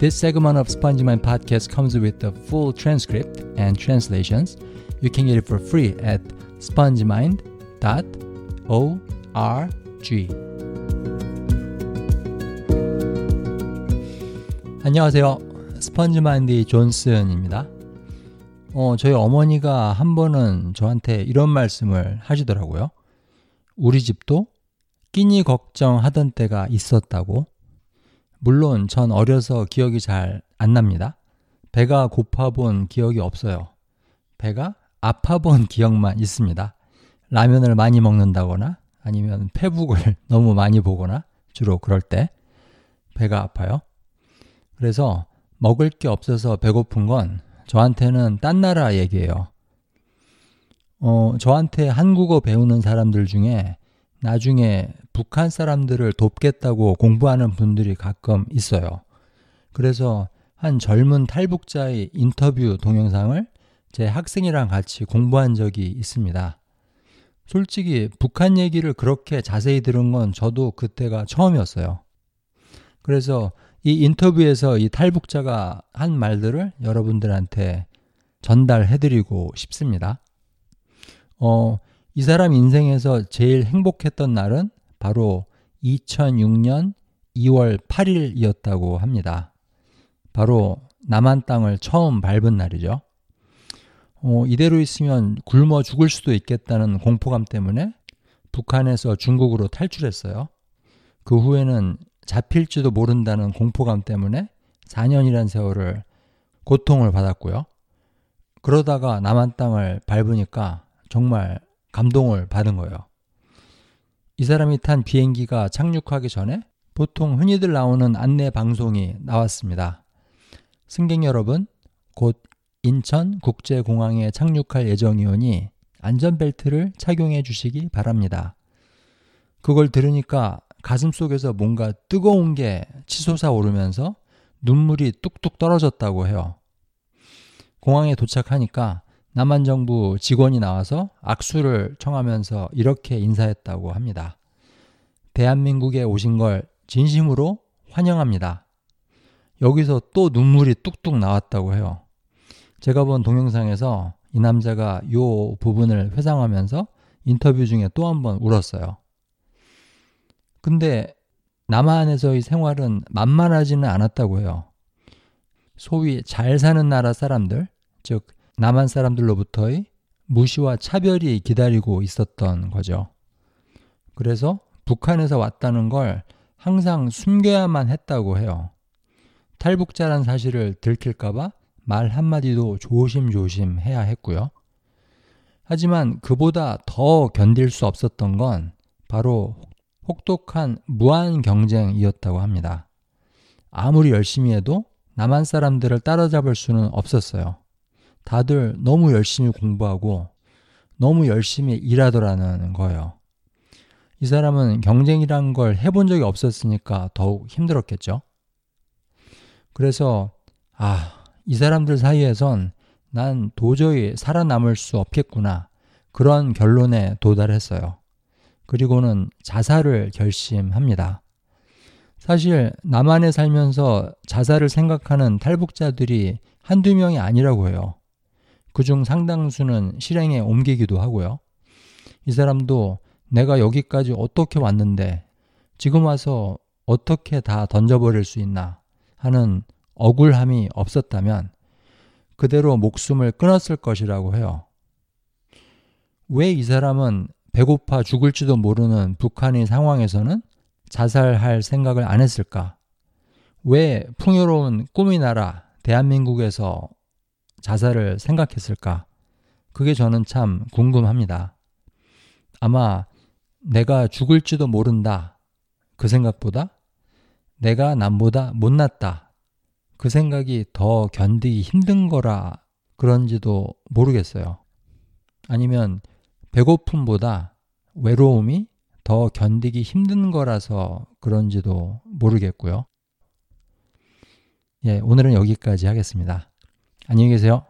This segment of SpongeMind podcast comes with the full transcript and translations. You can get it for free at spongemind.org. 안녕하세요. 스펀지마인드 존슨입니다. 어, 저희 어머니가 한 번은 저한테 이런 말씀을 하시더라고요. 우리 집도 끼니 걱정하던 때가 있었다고. 물론 전 어려서 기억이 잘 안 납니다. 배가 고파 본 기억이 없어요. 배가 아파 본 기억만 있습니다. 라면을 많이 먹는다거나 아니면 페북을 너무 많이 보거나 주로 그럴 때 배가 아파요. 그래서 먹을 게 없어서 배고픈 건 저한테는 딴 나라 얘기예요. 어, 저한테 한국어 배우는 사람들 중에 나중에 북한 사람들을 돕겠다고 공부하는 분들이 가끔 있어요. 그래서 한 젊은 탈북자의 인터뷰 동영상을 제 학생이랑 같이 공부한 적이 있습니다. 솔직히 북한 얘기를 그렇게 자세히 들은 건 저도 그때가 처음이었어요. 그래서 이 인터뷰에서 이 탈북자가 한 말들을 여러분들한테 전달해드리고 싶습니다. 어, 이 사람 인생에서 제일 행복했던 날은 바로 2006년 2월 8일이었다고 합니다. 바로 남한 땅을 처음 밟은 날이죠. 어, 이대로 있으면 굶어 죽을 수도 있겠다는 공포감 때문에 북한에서 중국으로 탈출했어요. 그 후에는 잡힐지도 모른다는 공포감 때문에 4년이란 세월을 고통을 받았고요. 그러다가 남한 땅을 밟으니까 정말 감동을 받은 거예요. 이 사람이 탄 비행기가 착륙하기 전에 보통 흔히들 나오는 안내 방송이 나왔습니다. 승객 여러분, 곧 인천 국제공항에 착륙할 예정이오니 안전벨트를 착용해 주시기 바랍니다. 그걸 들으니까 가슴 속에서 뭔가 뜨거운 게 치솟아 오르면서 눈물이 뚝뚝 떨어졌다고 해요. 공항에 도착하니까 남한 정부 직원이 나와서 악수를 청하면서 이렇게 인사했다고 합니다. 대한민국에 오신 걸 진심으로 환영합니다. 여기서 또 눈물이 뚝뚝 나왔다고 해요. 제가 본 동영상에서 이 남자가 요 부분을 회상하면서 인터뷰 중에 또 한 번 울었어요. 근데 남한에서의 생활은 만만하지는 않았다고 해요. 소위 잘 사는 나라 사람들, 즉 남한 사람들로부터의 무시와 차별이 기다리고 있었던 거죠. 그래서 북한에서 왔다는 걸 항상 숨겨야만 했다고 해요. 탈북자란 사실을 들킬까봐 말 한마디도 조심조심 해야 했고요. 하지만 그보다 더 견딜 수 없었던 건 바로 혹독한 무한 경쟁이었다고 합니다. 아무리 열심히 해도 남한 사람들을 따라잡을 수는 없었어요. 다들 너무 열심히 공부하고 너무 열심히 일하더라는 거예요. 이 사람은 경쟁이란 걸 해본 적이 없었으니까 더욱 힘들었겠죠. 그래서, 아, 이 사람들 사이에선 난 도저히 살아남을 수 없겠구나. 그런 결론에 도달했어요. 그리고는 자살을 결심합니다. 사실 남한에 살면서 자살을 생각하는 탈북자들이 한두 명이 아니라고 해요. 그중 상당수는 실행에 옮기기도 하고요. 이 사람도 내가 여기까지 어떻게 왔는데 지금 와서 어떻게 다 던져버릴 수 있나 하는 억울함이 없었다면 그대로 목숨을 끊었을 것이라고 해요. 왜 이 사람은 배고파 죽을지도 모르는 북한의 상황에서는 자살할 생각을 안 했을까? 왜 풍요로운 꿈의 나라 대한민국에서 자살을 생각했을까? 그게 저는 참 궁금합니다. 아마 내가 죽을지도 모른다. 그 생각보다 내가 남보다 못났다. 그 생각이 더 견디기 힘든 거라 그런지도 모르겠어요. 아니면 배고픔보다 외로움이 더 견디기 힘든 거라서 그런지도 모르겠고요. 예, 오늘은 여기까지 하겠습니다. 안녕히 계세요.